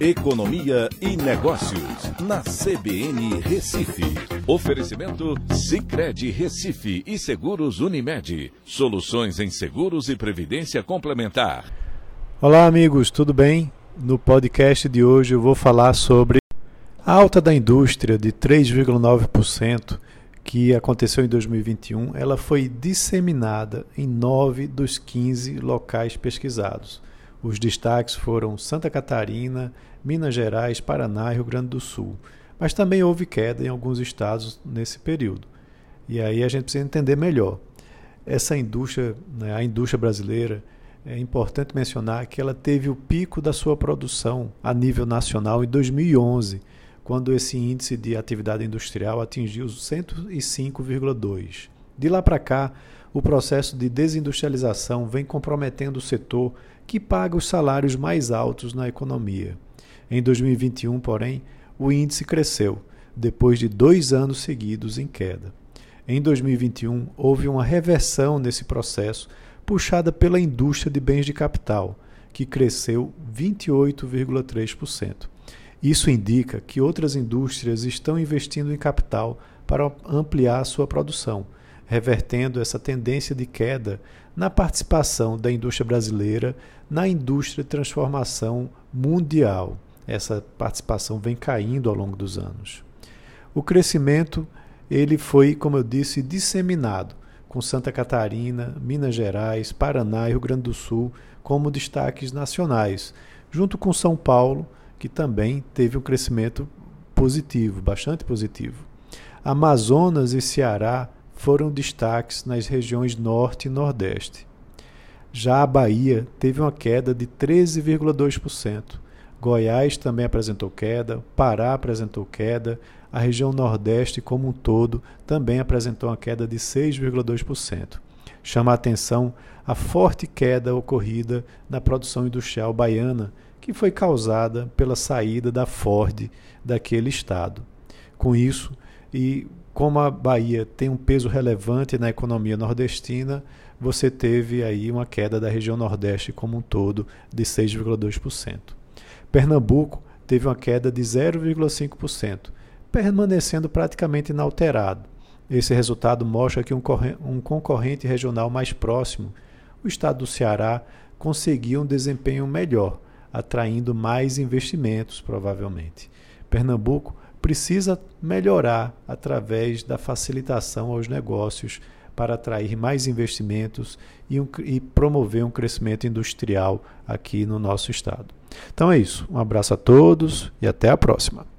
Economia e Negócios, na CBN Recife. Oferecimento Cicred Recife e Seguros Unimed. Soluções em seguros e previdência complementar. Olá, amigos, tudo bem? No podcast de hoje eu vou falar sobre a alta da indústria de 3,9% que aconteceu em 2021. Ela foi disseminada em nove dos 15 locais pesquisados. Os destaques foram Santa Catarina, Minas Gerais, Paraná e Rio Grande do Sul. Mas também houve queda em alguns estados nesse período. E aí a gente precisa entender melhor. Essa indústria, né, a indústria brasileira, é importante mencionar que ela teve o pico da sua produção a nível nacional em 2011, quando esse índice de atividade industrial atingiu 105,2. De lá para cá, o processo de desindustrialização vem comprometendo o setor que paga os salários mais altos na economia. Em 2021, porém, o índice cresceu, depois de dois anos seguidos em queda. Em 2021, houve uma reversão nesse processo, puxada pela indústria de bens de capital, que cresceu 28,3%. Isso indica que outras indústrias estão investindo em capital para ampliar sua produção revertendo essa tendência de queda na participação da indústria brasileira na indústria de transformação mundial. Essa participação vem caindo ao longo dos anos. O crescimento ele foi, como eu disse, disseminado, com Santa Catarina, Minas Gerais, Paraná e Rio Grande do Sul como destaques nacionais, junto com São Paulo, que também teve um crescimento positivo, bastante positivo. Amazonas e Ceará foram destaques nas regiões Norte e Nordeste. Já a Bahia teve uma queda de 13,2%. Goiás também apresentou queda, Pará apresentou queda, a região Nordeste como um todo também apresentou uma queda de 6,2%. Chama a atenção a forte queda ocorrida na produção industrial baiana, que foi causada pela saída da Ford daquele estado. Com isso, e como a Bahia tem um peso relevante na economia nordestina, você teve aí uma queda da região Nordeste como um todo de 6,2%. Pernambuco teve uma queda de 0,5%, permanecendo praticamente inalterado. Esse resultado mostra que um, concorrente regional mais próximo, o estado do Ceará, conseguiu um desempenho melhor, atraindo mais investimentos, provavelmente. Pernambuco precisa melhorar através da facilitação aos negócios para atrair mais investimentos e, um, e, promover um crescimento industrial aqui no nosso estado. Então é isso. Um abraço a todos e até a próxima.